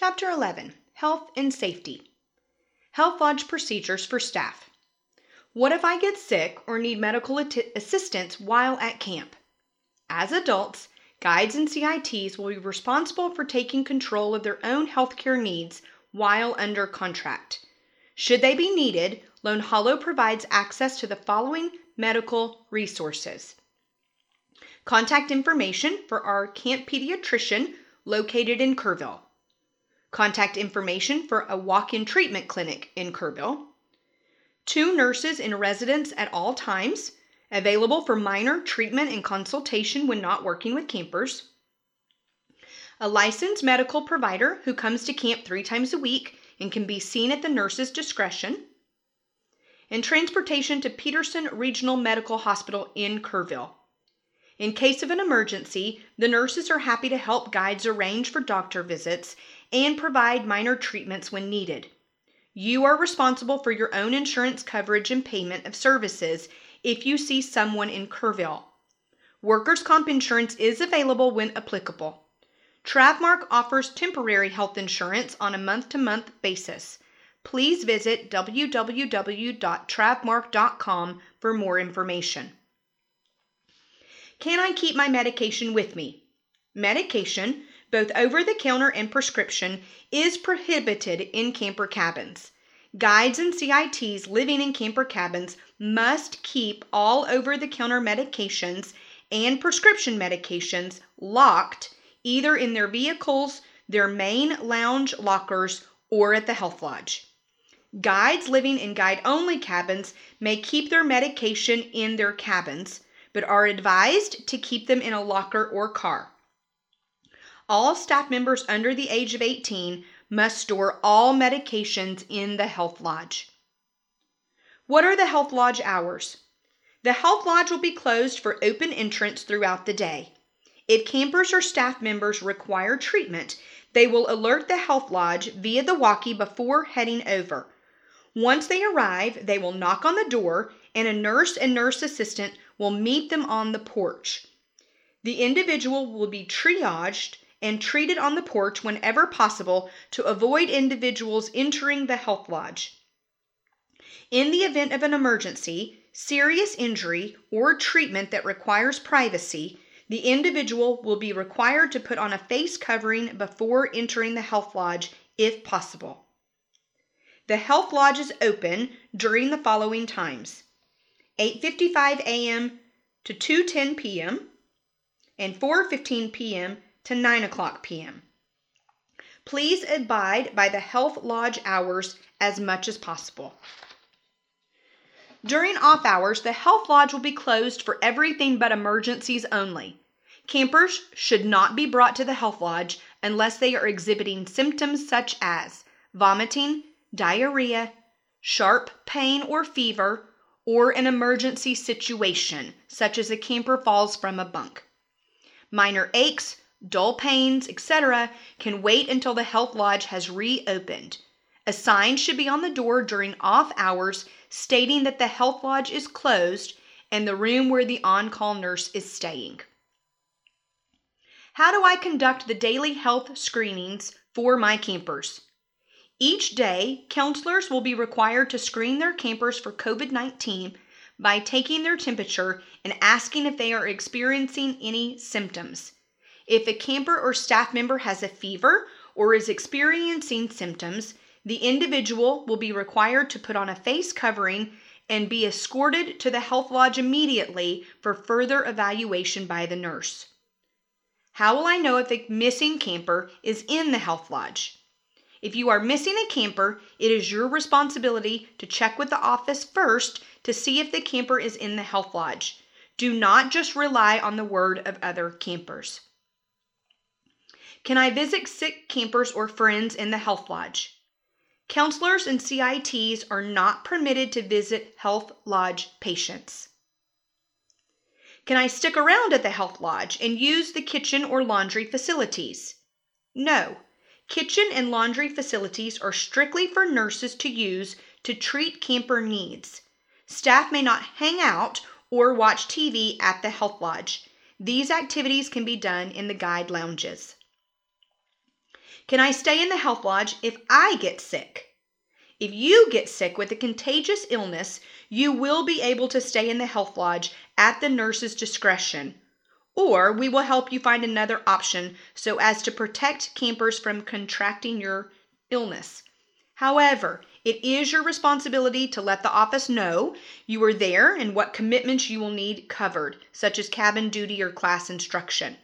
Chapter 11 Health and Safety Health Lodge Procedures for Staff. What if I get sick or need medical assistance while at camp? As adults, guides and CITs will be responsible for taking control of their own healthcare needs while under contract. Should they be needed, Lone Hollow provides access to the following medical resources contact information for our camp pediatrician located in Kerrville, contact information for a walk in treatment clinic in Kerrville, two nurses in residence at all times, available for minor treatment and consultation when not working with campers, a licensed medical provider who comes to camp three times a week and can be seen at the nurse's discretion, and transportation to Peterson Regional Medical Hospital in Kerrville. In case of an emergency, the nurses are happy to help guides arrange for doctor visits and provide minor treatments when needed. You are responsible for your own insurance coverage and payment of services if you see someone in Kerrville. Workers' comp insurance is available when applicable. Travmark offers temporary health insurance on a month to month basis. Please visit www.travmark.com for more information. Can I keep my medication with me? Medication, both over the counter and prescription, is prohibited in camper cabins. Guides and CITs living in camper cabins must keep all over the counter medications and prescription medications locked either in their vehicles, their main lounge lockers, or at the health lodge. Guides living in guide only cabins may keep their medication in their cabins but are advised to keep them in a locker or car. All staff members under the age of 18 must store all medications in the health lodge. What are the health lodge hours? The health lodge will be closed for open entrance throughout the day. If campers or staff members require treatment, they will alert the health lodge via the walkie before heading over. Once they arrive, they will knock on the door and a nurse and nurse assistant will meet them on the porch. The individual will be triaged and treated on the porch whenever possible to avoid individuals entering the health lodge. In the event of an emergency, serious injury, or treatment that requires privacy, the individual will be required to put on a face covering before entering the health lodge if possible. The health lodge is open during the following times 8:55 a.m. to 2:10 p.m. and 4:15 p.m. to 9 o'clock p.m. Please abide by the health lodge hours as much as possible. During off hours, the health lodge will be closed for everything but emergencies only. Campers should not be brought to the health lodge unless they are exhibiting symptoms such as vomiting, diarrhea, sharp pain or fever, or an emergency situation, such as a camper falls from a bunk. Minor aches, dull pains, etc., can wait until the health lodge has reopened. A sign should be on the door during off hours stating that the health lodge is closed and the room where the on call nurse is staying. How do I conduct the daily health screenings for my campers? Each day, counselors will be required to screen their campers for COVID 19 by taking their temperature and asking if they are experiencing any symptoms. If a camper or staff member has a fever or is experiencing symptoms, the individual will be required to put on a face covering and be escorted to the health lodge immediately for further evaluation by the nurse. How will I know if a missing camper is in the health lodge? If you are missing a camper, it is your responsibility to check with the office first to see if the camper is in the health lodge. Do not just rely on the word of other campers. Can I visit sick campers or friends in the health lodge? Counselors and CITs are not permitted to visit health lodge patients. Can I stick around at the health lodge and use the kitchen or laundry facilities? No. Kitchen and laundry facilities are strictly for nurses to use to treat camper needs. Staff may not hang out or watch TV at the health lodge. These activities can be done in the guide lounges. Can I stay in the health lodge if I get sick? If you get sick with a contagious illness, you will be able to stay in the health lodge at the nurse's discretion, or we will help you find another option so as to protect campers from contracting your illness. However, it is your responsibility to let the office know you are there and what commitments you will need covered, such as cabin duty or class instruction.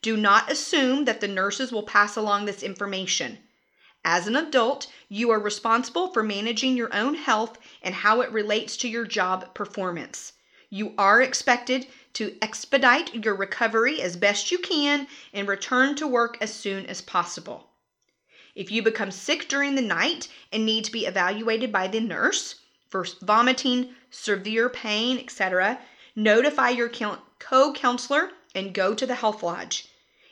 Do not assume that the nurses will pass along this information. As an adult, you are responsible for managing your own health and how it relates to your job performance. You are expected to expedite your recovery as best you can and return to work as soon as possible. If you become sick during the night and need to be evaluated by the nurse for vomiting, severe pain, etc., notify your co counselor and go to the health lodge.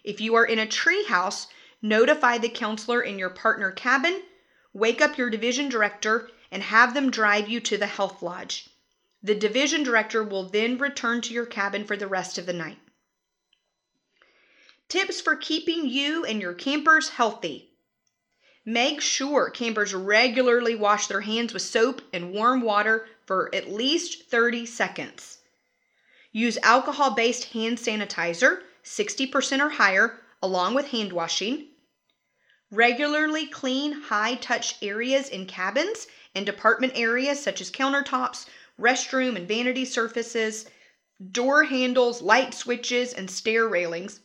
If you are in a tree house, notify the counselor in your partner cabin, wake up your division director, and have them drive you to the health lodge. The division director will then return to your cabin for the rest of the night. Tips for keeping you and your campers healthy. Make sure campers regularly wash their hands with soap and warm water for at least 30 seconds. Use alcohol based hand sanitizer, 60% or higher, along with hand washing. Regularly clean high touch areas in cabins and department areas such as countertops, restroom and vanity surfaces, door handles, light switches, and stair railings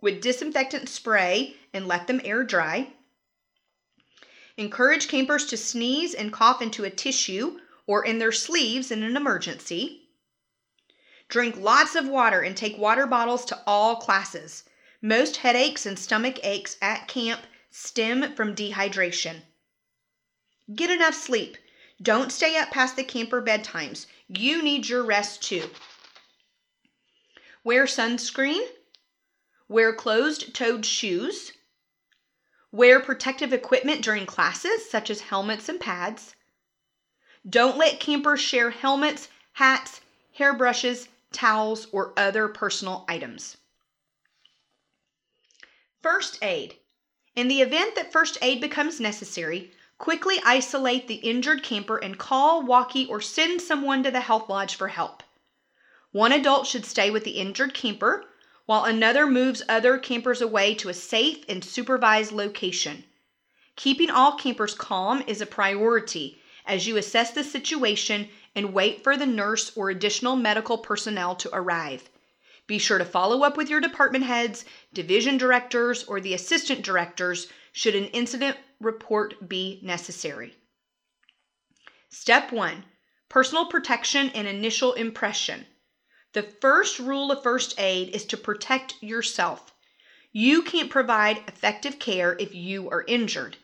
with disinfectant spray and let them air dry. Encourage campers to sneeze and cough into a tissue or in their sleeves in an emergency. Drink lots of water and take water bottles to all classes. Most headaches and stomach aches at camp stem from dehydration. Get enough sleep. Don't stay up past the camper bedtimes. You need your rest too. Wear sunscreen. Wear closed toed shoes. Wear protective equipment during classes, such as helmets and pads. Don't let campers share helmets, hats, hairbrushes, towels, or other personal items. First aid. In the event that first aid becomes necessary, quickly isolate the injured camper and call, walkie, or send someone to the health lodge for help. One adult should stay with the injured camper, while another moves other campers away to a safe and supervised location. Keeping all campers calm is a priority as you assess the situation and wait for the nurse or additional medical personnel to arrive. Be sure to follow up with your department heads, division directors, or the assistant directors should an incident report be necessary. Step 1 Personal protection and initial impression. The first rule of first aid is to protect yourself. You can't provide effective care if you are injured.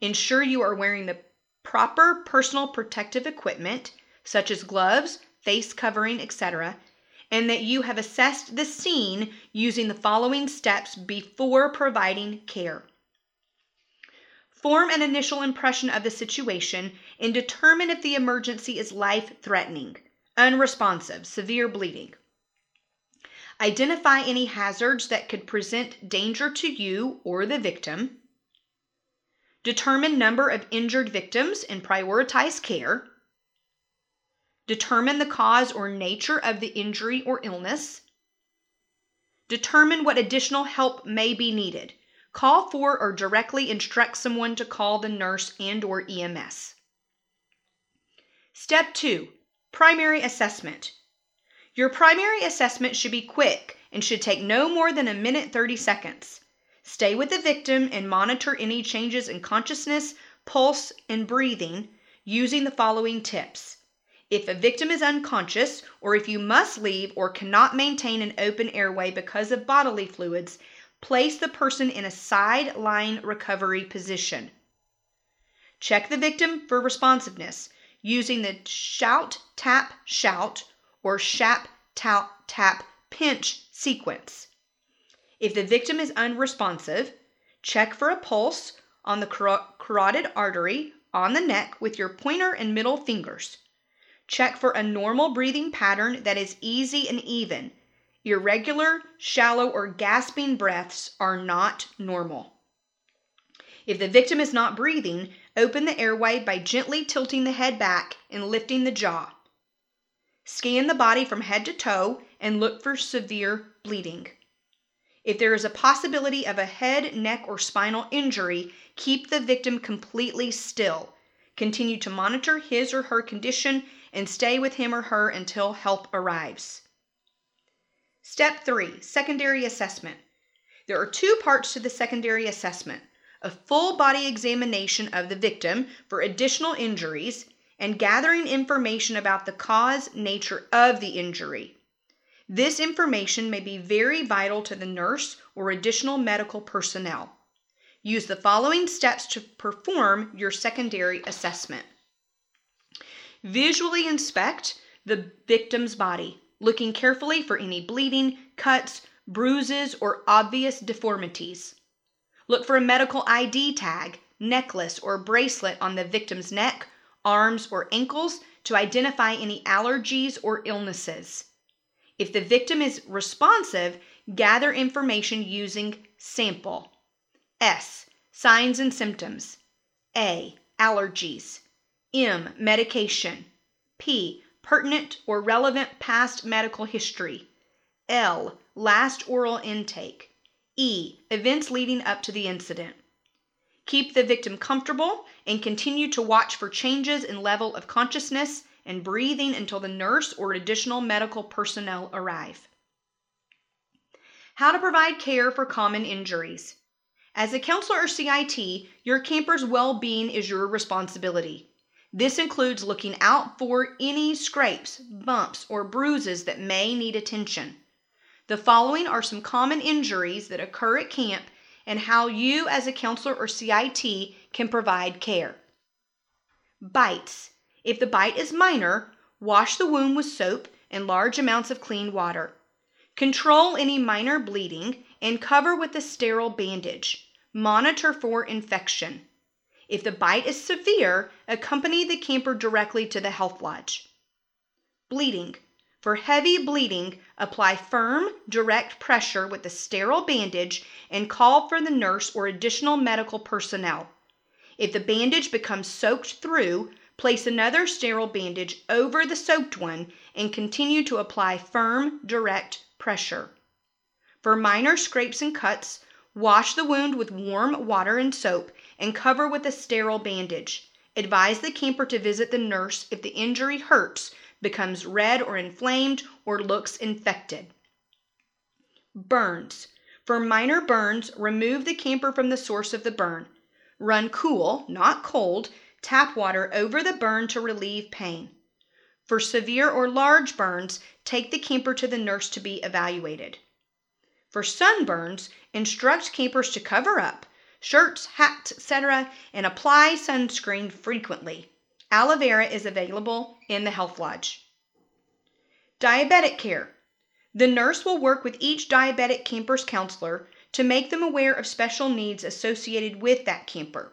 Ensure you are wearing the proper personal protective equipment, such as gloves, face covering, etc., and that you have assessed the scene using the following steps before providing care. Form an initial impression of the situation and determine if the emergency is life threatening, unresponsive, severe bleeding. Identify any hazards that could present danger to you or the victim. Determine number of injured victims and prioritize care. Determine the cause or nature of the injury or illness. Determine what additional help may be needed. Call for or directly instruct someone to call the nurse and or EMS. Step 2. Primary assessment. Your primary assessment should be quick and should take no more than a minute 30 seconds. Stay with the victim and monitor any changes in consciousness, pulse, and breathing using the following tips. If a victim is unconscious, or if you must leave or cannot maintain an open airway because of bodily fluids, place the person in a side lying recovery position. Check the victim for responsiveness using the shout, tap, shout, or shap, tap, tap, pinch sequence. If the victim is unresponsive, check for a pulse on the carotid artery on the neck with your pointer and middle fingers. Check for a normal breathing pattern that is easy and even. Irregular, shallow, or gasping breaths are not normal. If the victim is not breathing, open the airway by gently tilting the head back and lifting the jaw. Scan the body from head to toe and look for severe bleeding. If there is a possibility of a head, neck, or spinal injury, keep the victim completely still. Continue to monitor his or her condition and stay with him or her until help arrives. Step 3 Secondary Assessment. There are two parts to the secondary assessment a full body examination of the victim for additional injuries and gathering information about the cause, nature of the injury. This information may be very vital to the nurse or additional medical personnel. Use the following steps to perform your secondary assessment. Visually inspect the victim's body, looking carefully for any bleeding, cuts, bruises, or obvious deformities. Look for a medical ID tag, necklace, or bracelet on the victim's neck, arms, or ankles to identify any allergies or illnesses. If the victim is responsive, gather information using sample. S. Signs and symptoms. A. Allergies. M. Medication. P. Pertinent or relevant past medical history. L. Last oral intake. E. Events leading up to the incident. Keep the victim comfortable and continue to watch for changes in level of consciousness and breathing until the nurse or additional medical personnel arrive. How to provide care for common injuries. As a counselor or CIT, your camper's well being is your responsibility. This includes looking out for any scrapes, bumps, or bruises that may need attention. The following are some common injuries that occur at camp and how you, as a counselor or CIT, can provide care. Bites. If the bite is minor, wash the wound with soap and large amounts of clean water. Control any minor bleeding and cover with a sterile bandage. Monitor for infection. If the bite is severe, accompany the camper directly to the health lodge. Bleeding. For heavy bleeding, apply firm, direct pressure with a sterile bandage and call for the nurse or additional medical personnel. If the bandage becomes soaked through, Place another sterile bandage over the soaked one and continue to apply firm, direct pressure. For minor scrapes and cuts, wash the wound with warm water and soap and cover with a sterile bandage. Advise the camper to visit the nurse if the injury hurts, becomes red or inflamed, or looks infected. Burns. For minor burns, remove the camper from the source of the burn. Run cool, not cold, tap water over the burn to relieve pain. For severe or large burns, take the camper to the nurse to be evaluated. For sunburns, instruct campers to cover up, shirts, hats, etc., and apply sunscreen frequently. Aloe vera is available in the Health Lodge. Diabetic care. The nurse will work with each diabetic camper's counselor to make them aware of special needs associated with that camper.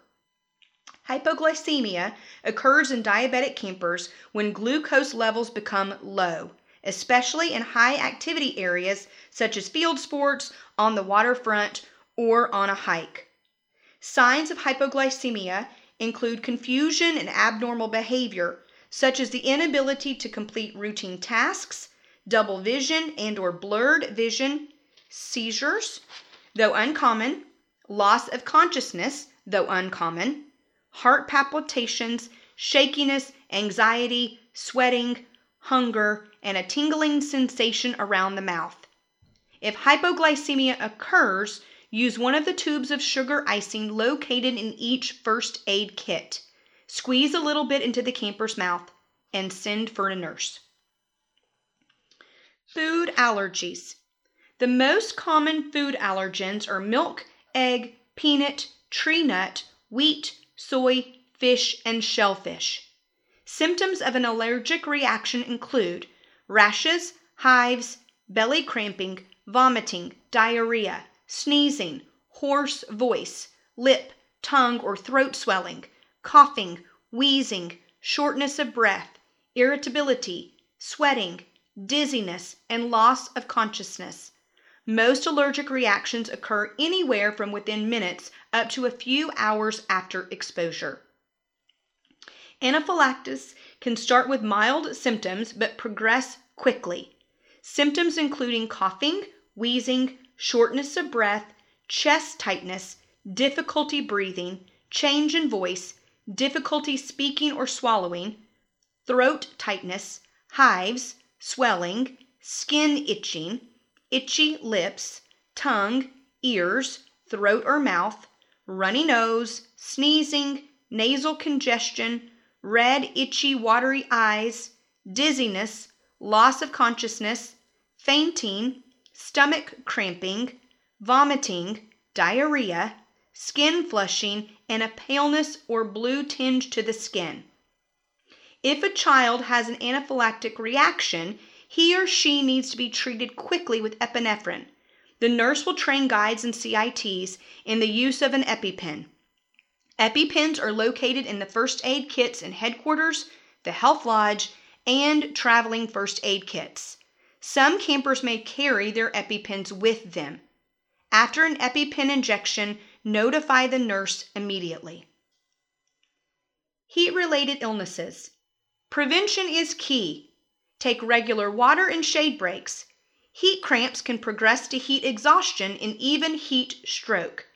Hypoglycemia occurs in diabetic campers when glucose levels become low, especially in high activity areas such as field sports, on the waterfront, or on a hike. Signs of hypoglycemia include confusion and abnormal behavior, such as the inability to complete routine tasks, double vision and or blurred vision, seizures, though uncommon, loss of consciousness, though uncommon, heart palpitations, shakiness, anxiety, sweating, hunger, and a tingling sensation around the mouth. If hypoglycemia occurs, use one of the tubes of sugar icing located in each first aid kit. Squeeze a little bit into the camper's mouth and send for a nurse. Food allergies. The most common food allergens are milk, egg, peanut, tree nut, wheat, soy, fish, and shellfish. Symptoms of an allergic reaction include rashes, hives, belly cramping, vomiting, diarrhea, sneezing, hoarse voice, lip, tongue, or throat swelling, coughing, wheezing, shortness of breath, irritability, sweating, dizziness, and loss of consciousness. Most allergic reactions occur anywhere from within minutes up to a few hours after exposure. Anaphylaxis can start with mild symptoms but progress quickly. Symptoms including coughing, wheezing, shortness of breath, chest tightness, difficulty breathing, change in voice, difficulty speaking or swallowing, throat tightness, hives, swelling, skin itching, itchy lips, tongue, ears, throat or mouth, runny nose, sneezing, nasal congestion, red, itchy, watery eyes, dizziness, loss of consciousness, fainting, stomach cramping, vomiting, diarrhea, skin flushing, and a paleness or blue tinge to the skin. If a child has an anaphylactic reaction, he or she needs to be treated quickly with epinephrine. The nurse will train guides and CITs in the use of an EpiPen. EpiPens are located in the first aid kits in headquarters, the health lodge, and traveling first aid kits. Some campers may carry their EpiPens with them. After an EpiPen injection, notify the nurse immediately. Heat related illnesses. Prevention is key. Take regular water and shade breaks. Heat cramps can progress to heat exhaustion and even heat stroke.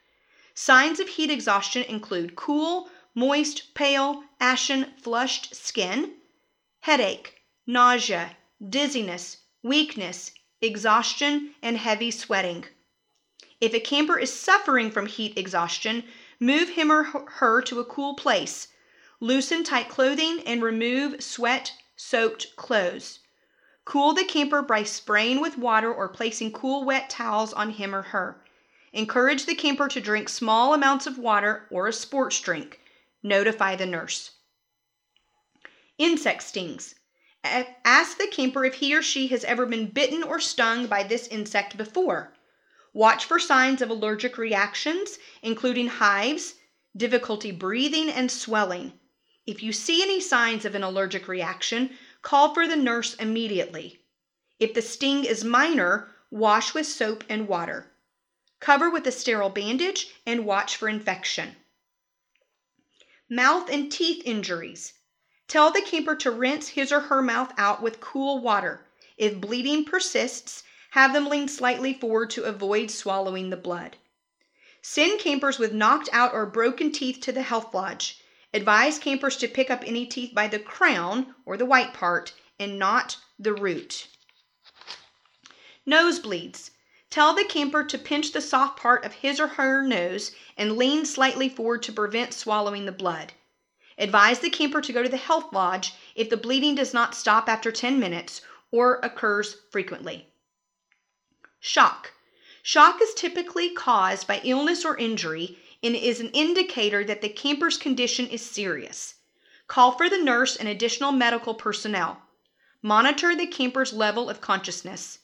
Signs of heat exhaustion include cool, moist, pale, ashen, flushed skin, headache, nausea, dizziness, weakness, exhaustion, and heavy sweating. If a camper is suffering from heat exhaustion, move him or her to a cool place. Loosen tight clothing and remove sweat soaked clothes. Cool the camper by spraying with water or placing cool wet towels on him or her. Encourage the camper to drink small amounts of water or a sports drink. Notify the nurse. Insect stings. Ask the camper if he or she has ever been bitten or stung by this insect before. Watch for signs of allergic reactions, including hives, difficulty breathing, and swelling. If you see any signs of an allergic reaction, call for the nurse immediately. If the sting is minor, wash with soap and water. Cover with a sterile bandage and watch for infection. Mouth and teeth injuries. Tell the camper to rinse his or her mouth out with cool water. If bleeding persists, have them lean slightly forward to avoid swallowing the blood. Send campers with knocked out or broken teeth to the health lodge. Advise campers to pick up any teeth by the crown or the white part and not the root. Nosebleeds. Tell the camper to pinch the soft part of his or her nose and lean slightly forward to prevent swallowing the blood. Advise the camper to go to the health lodge if the bleeding does not stop after 10 minutes or occurs frequently. Shock. Shock is typically caused by illness or injury and is an indicator that the camper's condition is serious. Call for the nurse and additional medical personnel. Monitor the camper's level of consciousness.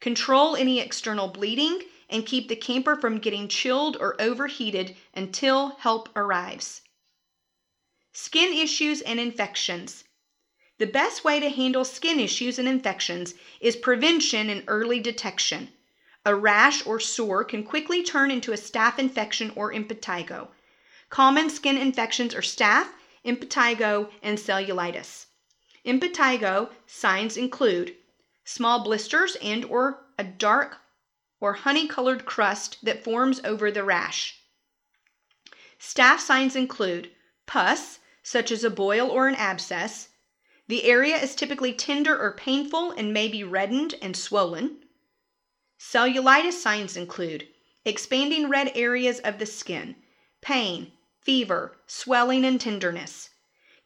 Control any external bleeding and keep the camper from getting chilled or overheated until help arrives. Skin issues and infections. The best way to handle skin issues and infections is prevention and early detection. A rash or sore can quickly turn into a staph infection or impetigo. Common skin infections are staph, impetigo, and cellulitis. Impetigo signs include small blisters and or a dark or honey-colored crust that forms over the rash. Staph signs include pus, such as a boil or an abscess. The area is typically tender or painful and may be reddened and swollen. Cellulitis signs include expanding red areas of the skin, pain, fever, swelling, and tenderness.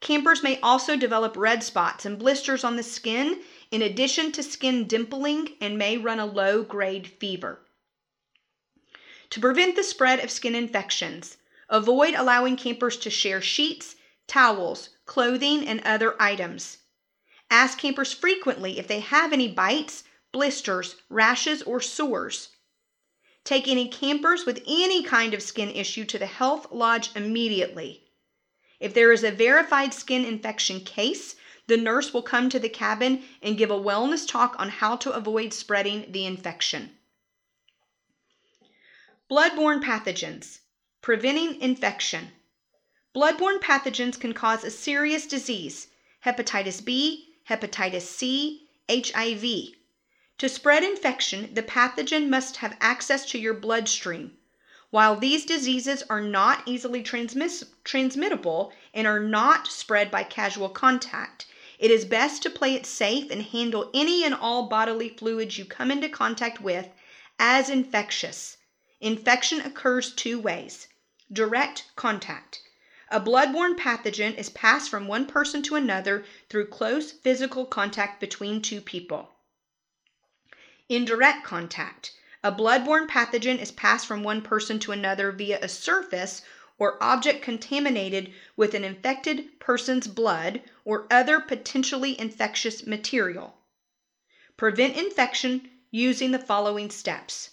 Campers may also develop red spots and blisters on the skin in addition to skin dimpling and may run a low grade fever. To prevent the spread of skin infections, avoid allowing campers to share sheets, towels, clothing, and other items. Ask campers frequently if they have any bites, blisters, rashes, or sores. Take any campers with any kind of skin issue to the health lodge immediately. If there is a verified skin infection case, the nurse will come to the cabin and give a wellness talk on how to avoid spreading the infection. Bloodborne pathogens. Preventing infection. Bloodborne pathogens can cause a serious disease hepatitis B, hepatitis C, HIV. To spread infection, the pathogen must have access to your bloodstream. While these diseases are not easily transmiss- transmittable and are not spread by casual contact, it is best to play it safe and handle any and all bodily fluids you come into contact with as infectious. Infection occurs two ways direct contact. A bloodborne pathogen is passed from one person to another through close physical contact between two people. Indirect contact. A bloodborne pathogen is passed from one person to another via a surface or object contaminated with an infected person's blood or other potentially infectious material. Prevent infection using the following steps.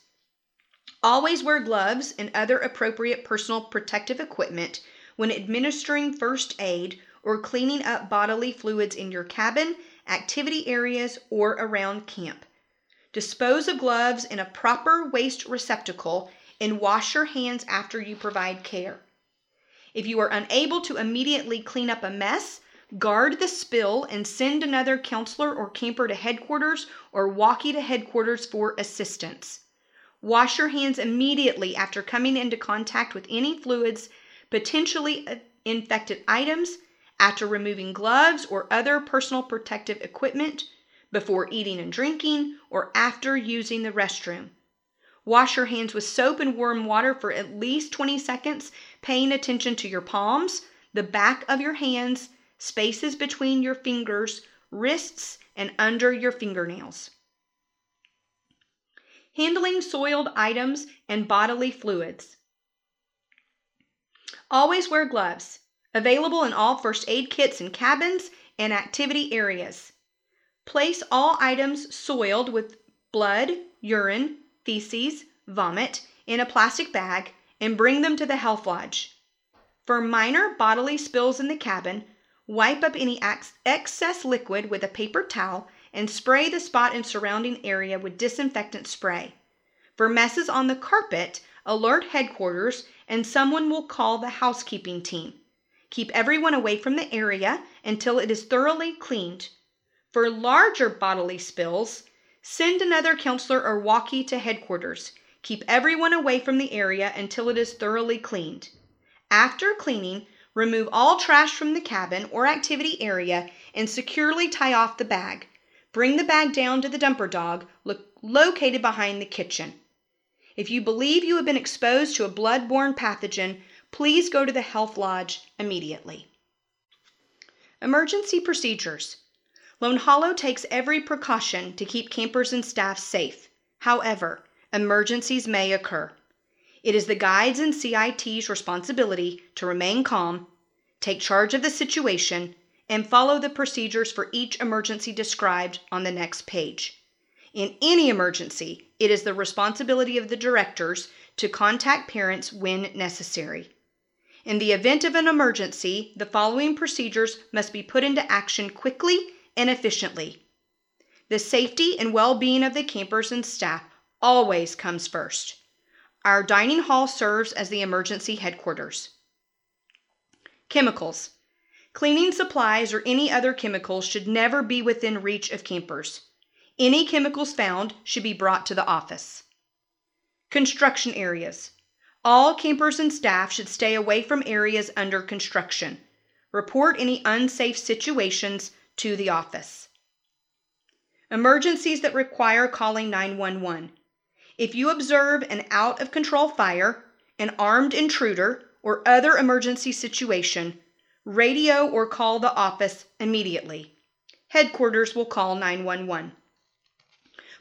Always wear gloves and other appropriate personal protective equipment when administering first aid or cleaning up bodily fluids in your cabin, activity areas, or around camp. Dispose of gloves in a proper waste receptacle and wash your hands after you provide care. If you are unable to immediately clean up a mess, guard the spill and send another counselor or camper to headquarters or walkie to headquarters for assistance. Wash your hands immediately after coming into contact with any fluids, potentially uh, infected items, after removing gloves or other personal protective equipment, before eating and drinking, or after using the restroom. Wash your hands with soap and warm water for at least 20 seconds, paying attention to your palms, the back of your hands, spaces between your fingers, wrists, and under your fingernails handling soiled items and bodily fluids. Always wear gloves, available in all first aid kits in cabins and activity areas. Place all items soiled with blood, urine, feces, vomit in a plastic bag and bring them to the health lodge. For minor bodily spills in the cabin, wipe up any excess liquid with a paper towel and spray the spot and surrounding area with disinfectant spray. For messes on the carpet, alert headquarters and someone will call the housekeeping team. Keep everyone away from the area until it is thoroughly cleaned. For larger bodily spills, send another counselor or walkie to headquarters. Keep everyone away from the area until it is thoroughly cleaned. After cleaning, remove all trash from the cabin or activity area and securely tie off the bag. Bring the bag down to the dumper dog lo- located behind the kitchen. If you believe you have been exposed to a blood-borne pathogen, please go to the health lodge immediately. Emergency procedures. Lone Hollow takes every precaution to keep campers and staff safe. However, emergencies may occur. It is the guides and CIT's responsibility to remain calm, take charge of the situation, and follow the procedures for each emergency described on the next page. In any emergency, it is the responsibility of the directors to contact parents when necessary. In the event of an emergency, the following procedures must be put into action quickly and efficiently. The safety and well being of the campers and staff always comes first. Our dining hall serves as the emergency headquarters. Chemicals. Cleaning supplies or any other chemicals should never be within reach of campers. Any chemicals found should be brought to the office. Construction areas. All campers and staff should stay away from areas under construction. Report any unsafe situations to the office. Emergencies that require calling 911. If you observe an out of control fire, an armed intruder, or other emergency situation, radio or call the office immediately. Headquarters will call 911.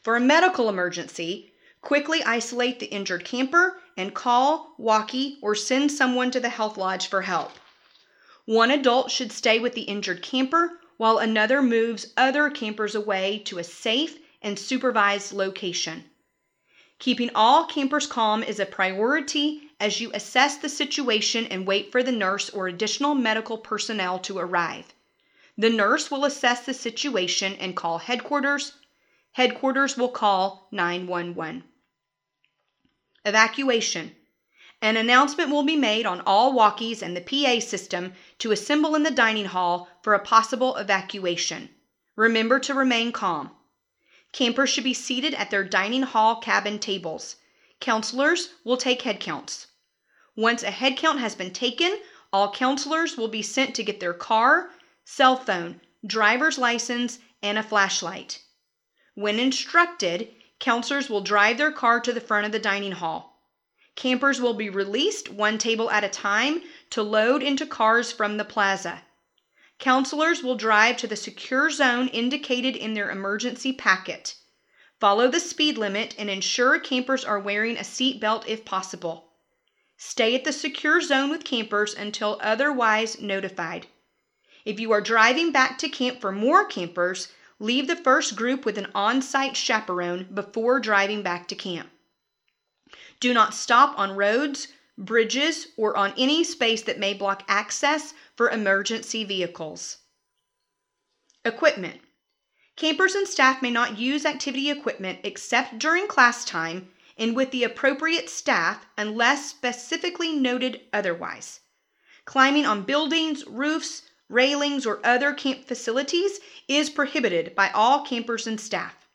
For a medical emergency, quickly isolate the injured camper and call, walkie, or send someone to the health lodge for help. One adult should stay with the injured camper while another moves other campers away to a safe and supervised location. Keeping all campers calm is a priority as you assess the situation and wait for the nurse or additional medical personnel to arrive. The nurse will assess the situation and call headquarters, Headquarters will call 911. Evacuation. An announcement will be made on all walkies and the PA system to assemble in the dining hall for a possible evacuation. Remember to remain calm. Campers should be seated at their dining hall cabin tables. Counselors will take head counts. Once a head count has been taken, all counselors will be sent to get their car, cell phone, driver's license, and a flashlight. When instructed, counselors will drive their car to the front of the dining hall. Campers will be released one table at a time to load into cars from the plaza. Counselors will drive to the secure zone indicated in their emergency packet. Follow the speed limit and ensure campers are wearing a seat belt if possible. Stay at the secure zone with campers until otherwise notified. If you are driving back to camp for more campers, leave the first group with an on site chaperone before driving back to camp. Do not stop on roads, bridges, or on any space that may block access for emergency vehicles. Equipment. Campers and staff may not use activity equipment except during class time and with the appropriate staff unless specifically noted otherwise. Climbing on buildings, roofs, railings, or other camp facilities is prohibited by all campers and staff.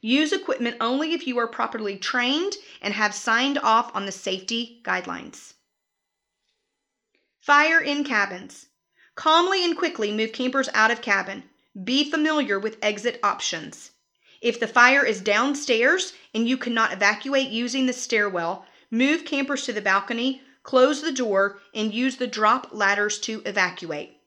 Use equipment only if you are properly trained and have signed off on the safety guidelines. Fire in cabins. Calmly and quickly move campers out of cabin. Be familiar with exit options. If the fire is downstairs and you cannot evacuate using the stairwell, move campers to the balcony, close the door, and use the drop ladders to evacuate.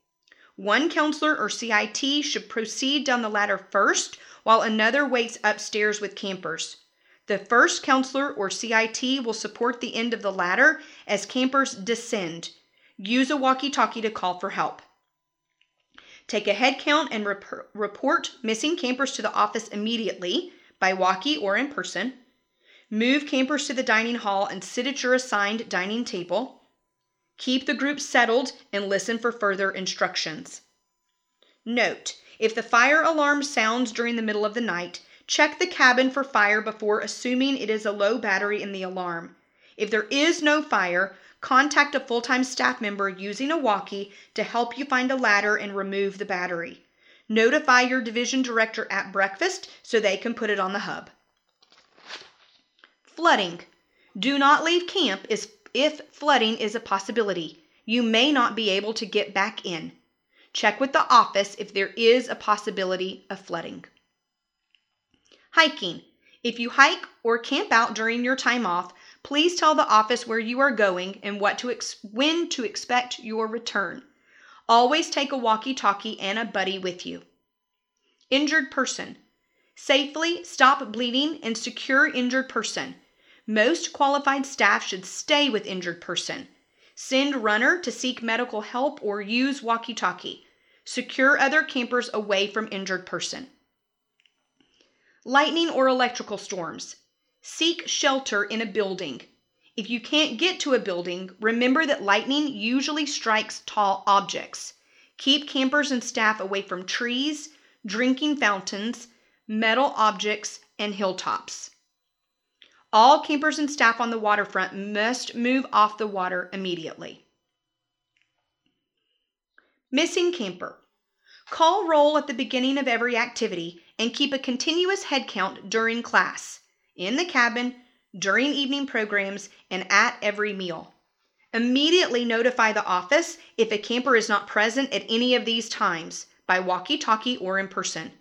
One counselor or CIT should proceed down the ladder first while another waits upstairs with campers. The first counselor or CIT will support the end of the ladder as campers descend. Use a walkie talkie to call for help. Take a head count and rep- report missing campers to the office immediately by walkie or in person. Move campers to the dining hall and sit at your assigned dining table. Keep the group settled and listen for further instructions. Note if the fire alarm sounds during the middle of the night, check the cabin for fire before assuming it is a low battery in the alarm. If there is no fire, contact a full time staff member using a walkie to help you find a ladder and remove the battery. Notify your division director at breakfast so they can put it on the hub. Flooding. Do not leave camp if flooding is a possibility. You may not be able to get back in. Check with the office if there is a possibility of flooding. Hiking. If you hike or camp out during your time off, please tell the office where you are going and what to ex- when to expect your return. Always take a walkie-talkie and a buddy with you. Injured person. Safely stop bleeding and secure injured person. Most qualified staff should stay with injured person. Send runner to seek medical help or use walkie talkie. Secure other campers away from injured person. Lightning or electrical storms. Seek shelter in a building. If you can't get to a building, remember that lightning usually strikes tall objects. Keep campers and staff away from trees, drinking fountains, metal objects, and hilltops. All campers and staff on the waterfront must move off the water immediately. Missing camper. Call roll at the beginning of every activity and keep a continuous head count during class, in the cabin, during evening programs, and at every meal. Immediately notify the office if a camper is not present at any of these times by walkie talkie or in person.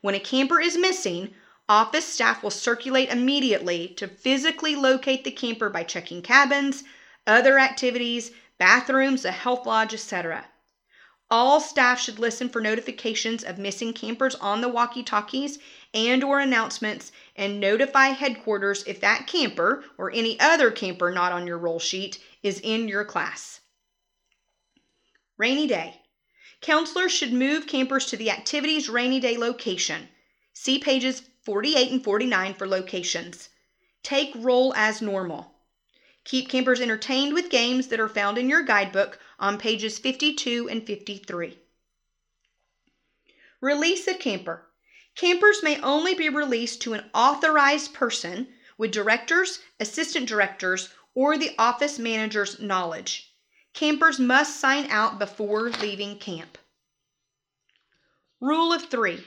When a camper is missing, Office staff will circulate immediately to physically locate the camper by checking cabins, other activities, bathrooms, a health lodge, etc. All staff should listen for notifications of missing campers on the walkie-talkies and or announcements and notify headquarters if that camper or any other camper not on your roll sheet is in your class. Rainy day. Counselors should move campers to the activity's rainy day location. See pages 48 and 49 for locations. Take roll as normal. Keep campers entertained with games that are found in your guidebook on pages 52 and 53. Release a camper. Campers may only be released to an authorized person with directors, assistant directors, or the office manager's knowledge. Campers must sign out before leaving camp. Rule of three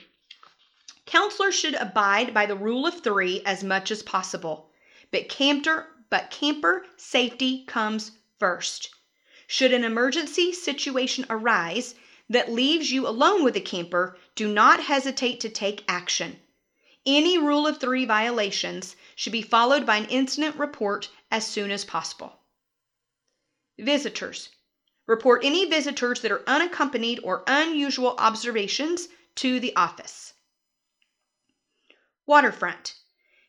Counselors should abide by the rule of three as much as possible, but camper, but camper safety comes first. Should an emergency situation arise that leaves you alone with a camper, do not hesitate to take action. Any rule of three violations should be followed by an incident report as soon as possible. Visitors. Report any visitors that are unaccompanied or unusual observations to the office. Waterfront.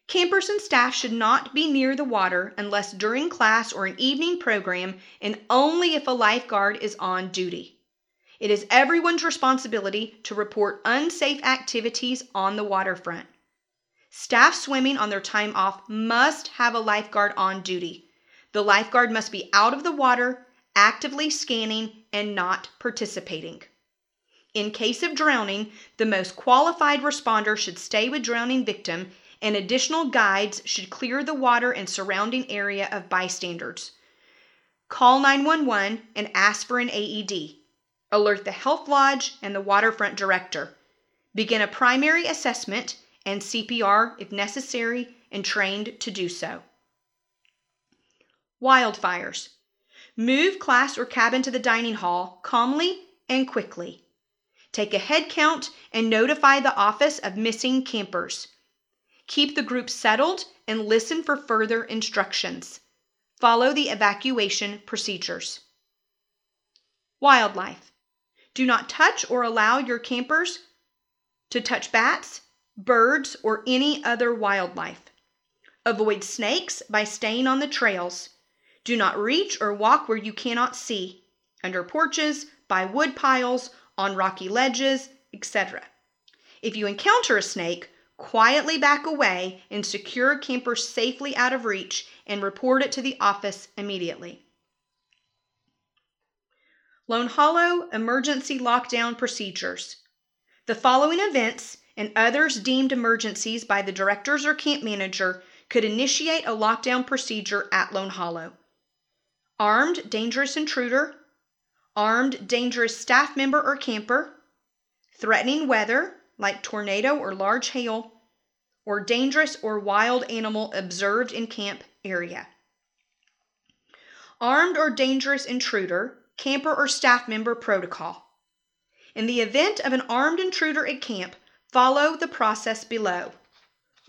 Campers and staff should not be near the water unless during class or an evening program and only if a lifeguard is on duty. It is everyone's responsibility to report unsafe activities on the waterfront. Staff swimming on their time off must have a lifeguard on duty. The lifeguard must be out of the water, actively scanning, and not participating. In case of drowning, the most qualified responder should stay with drowning victim and additional guides should clear the water and surrounding area of bystanders. Call 911 and ask for an AED. Alert the health lodge and the waterfront director. Begin a primary assessment and CPR if necessary and trained to do so. Wildfires. Move class or cabin to the dining hall calmly and quickly. Take a head count and notify the office of missing campers. Keep the group settled and listen for further instructions. Follow the evacuation procedures. Wildlife. Do not touch or allow your campers to touch bats, birds, or any other wildlife. Avoid snakes by staying on the trails. Do not reach or walk where you cannot see, under porches, by wood piles, on rocky ledges, etc. If you encounter a snake, quietly back away and secure campers safely out of reach and report it to the office immediately. Lone Hollow Emergency Lockdown Procedures. The following events and others deemed emergencies by the directors or camp manager could initiate a lockdown procedure at Lone Hollow. Armed dangerous intruder, armed, dangerous staff member or camper, threatening weather like tornado or large hail, or dangerous or wild animal observed in camp area. Armed or dangerous intruder, camper or staff member protocol. In the event of an armed intruder at camp, follow the process below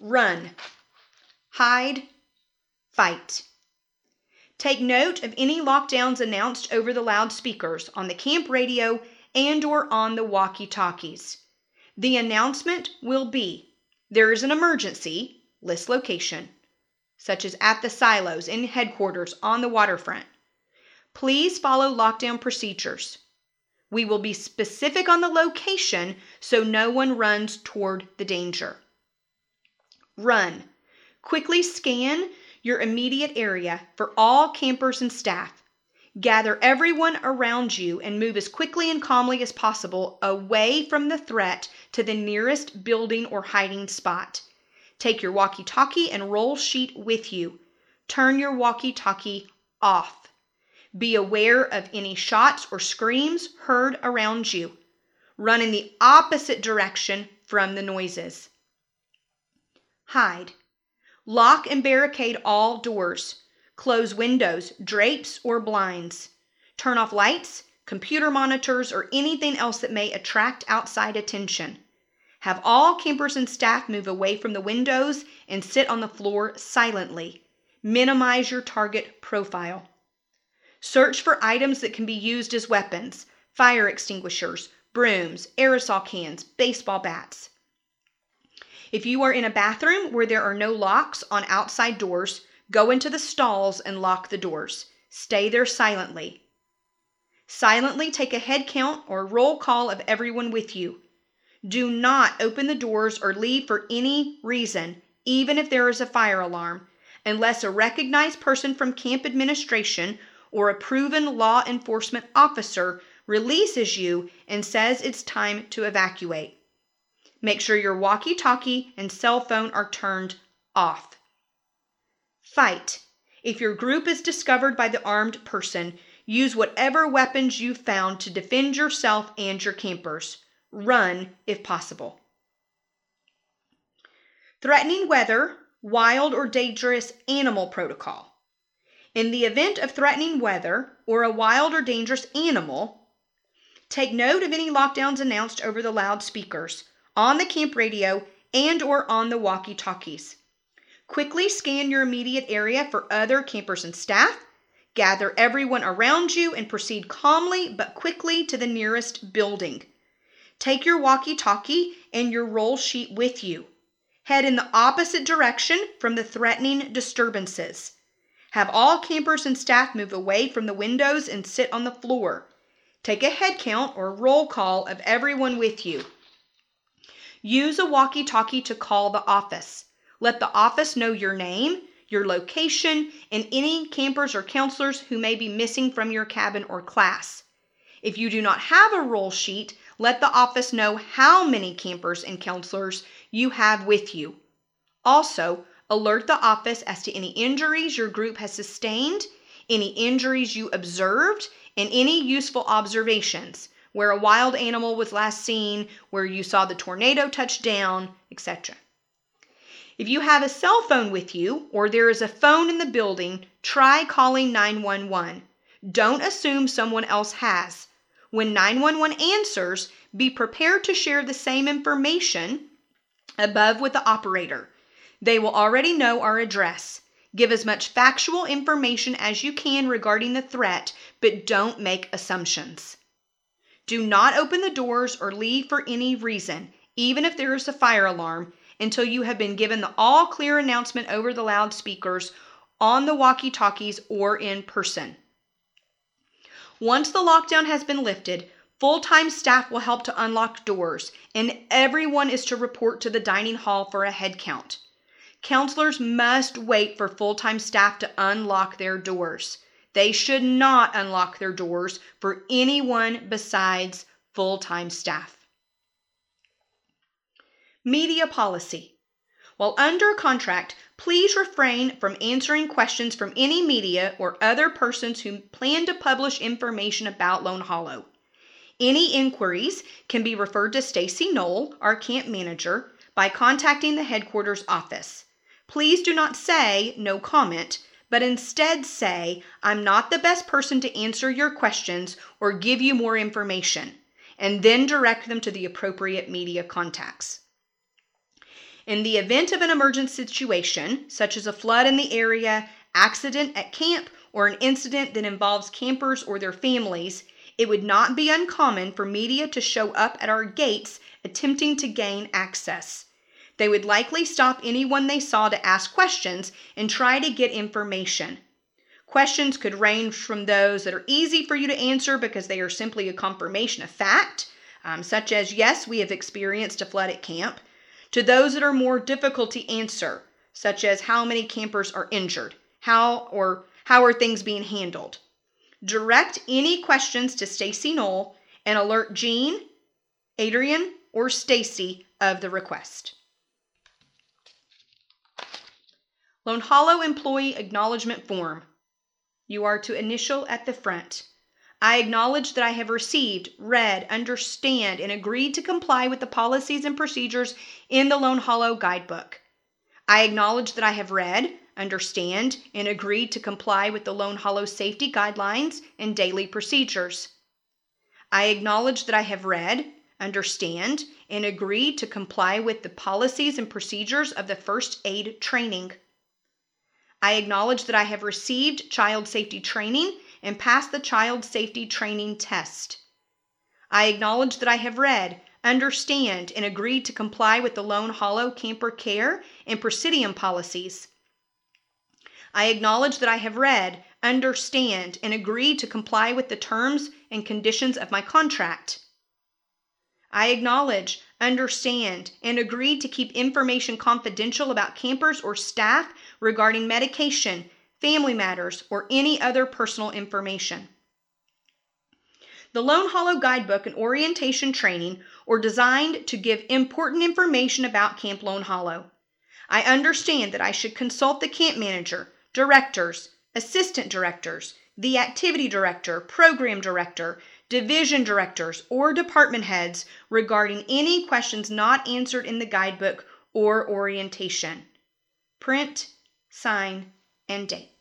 run, hide, fight. Take note of any lockdowns announced over the loudspeakers on the camp radio and or on the walkie-talkies. The announcement will be there is an emergency, list location, such as at the silos in headquarters on the waterfront. Please follow lockdown procedures. We will be specific on the location so no one runs toward the danger. Run. Quickly scan your immediate area for all campers and staff. Gather everyone around you and move as quickly and calmly as possible away from the threat to the nearest building or hiding spot. Take your walkie talkie and roll sheet with you. Turn your walkie talkie off. Be aware of any shots or screams heard around you. Run in the opposite direction from the noises. Hide. Lock and barricade all doors. Close windows, drapes, or blinds. Turn off lights, computer monitors, or anything else that may attract outside attention. Have all campers and staff move away from the windows and sit on the floor silently. Minimize your target profile. Search for items that can be used as weapons fire extinguishers, brooms, aerosol cans, baseball bats. If you are in a bathroom where there are no locks on outside doors, go into the stalls and lock the doors. Stay there silently. Silently take a head count or roll call of everyone with you. Do not open the doors or leave for any reason, even if there is a fire alarm, unless a recognized person from camp administration or a proven law enforcement officer releases you and says it's time to evacuate. Make sure your walkie talkie and cell phone are turned off. Fight. If your group is discovered by the armed person, use whatever weapons you found to defend yourself and your campers. Run if possible. Threatening weather, wild or dangerous animal protocol. In the event of threatening weather or a wild or dangerous animal, take note of any lockdowns announced over the loudspeakers, on the camp radio, and or on the walkie-talkies. Quickly scan your immediate area for other campers and staff. Gather everyone around you and proceed calmly but quickly to the nearest building. Take your walkie talkie and your roll sheet with you. Head in the opposite direction from the threatening disturbances. Have all campers and staff move away from the windows and sit on the floor. Take a head count or roll call of everyone with you. Use a walkie talkie to call the office. Let the office know your name, your location, and any campers or counselors who may be missing from your cabin or class. If you do not have a roll sheet, let the office know how many campers and counselors you have with you. Also, alert the office as to any injuries your group has sustained, any injuries you observed, and any useful observations where a wild animal was last seen, where you saw the tornado touch down, etc. If you have a cell phone with you or there is a phone in the building, try calling 911. Don't assume someone else has. When 911 answers, be prepared to share the same information above with the operator. They will already know our address. Give as much factual information as you can regarding the threat, but don't make assumptions. Do not open the doors or leave for any reason, even if there is a fire alarm, until you have been given the all clear announcement over the loudspeakers on the walkie talkies or in person. Once the lockdown has been lifted, full time staff will help to unlock doors, and everyone is to report to the dining hall for a head count. Counselors must wait for full time staff to unlock their doors. They should not unlock their doors for anyone besides full time staff. Media policy. While under contract, please refrain from answering questions from any media or other persons who plan to publish information about Lone Hollow. Any inquiries can be referred to Stacy Knoll, our camp manager, by contacting the headquarters office. Please do not say no comment, but instead say, I'm not the best person to answer your questions or give you more information, and then direct them to the appropriate media contacts. In the event of an emergent situation, such as a flood in the area, accident at camp, or an incident that involves campers or their families, it would not be uncommon for media to show up at our gates attempting to gain access. They would likely stop anyone they saw to ask questions and try to get information. Questions could range from those that are easy for you to answer because they are simply a confirmation of fact, um, such as, yes, we have experienced a flood at camp, to those that are more difficult to answer, such as how many campers are injured, how or how are things being handled. Direct any questions to Stacy Knoll and alert Jean, Adrian, or Stacy of the request. Lone Hollow Employee Acknowledgement Form. You are to initial at the front. I acknowledge that I have received, read, understand, and agreed to comply with the policies and procedures in the Lone Hollow Guidebook. I acknowledge that I have read, understand, and agreed to comply with the Lone Hollow safety guidelines and daily procedures. I acknowledge that I have read, understand, and agreed to comply with the policies and procedures of the first aid training. I acknowledge that I have received child safety training and passed the child safety training test. I acknowledge that I have read, understand, and agreed to comply with the Lone Hollow camper care and Presidium policies. I acknowledge that I have read, understand, and agreed to comply with the terms and conditions of my contract. I acknowledge, understand, and agreed to keep information confidential about campers or staff regarding medication, family matters, or any other personal information. The Lone Hollow Guidebook and orientation training are designed to give important information about Camp Lone Hollow. I understand that I should consult the camp manager, directors, assistant directors, the activity director, program director, division directors, or department heads regarding any questions not answered in the guidebook or orientation. Print, sign, and date.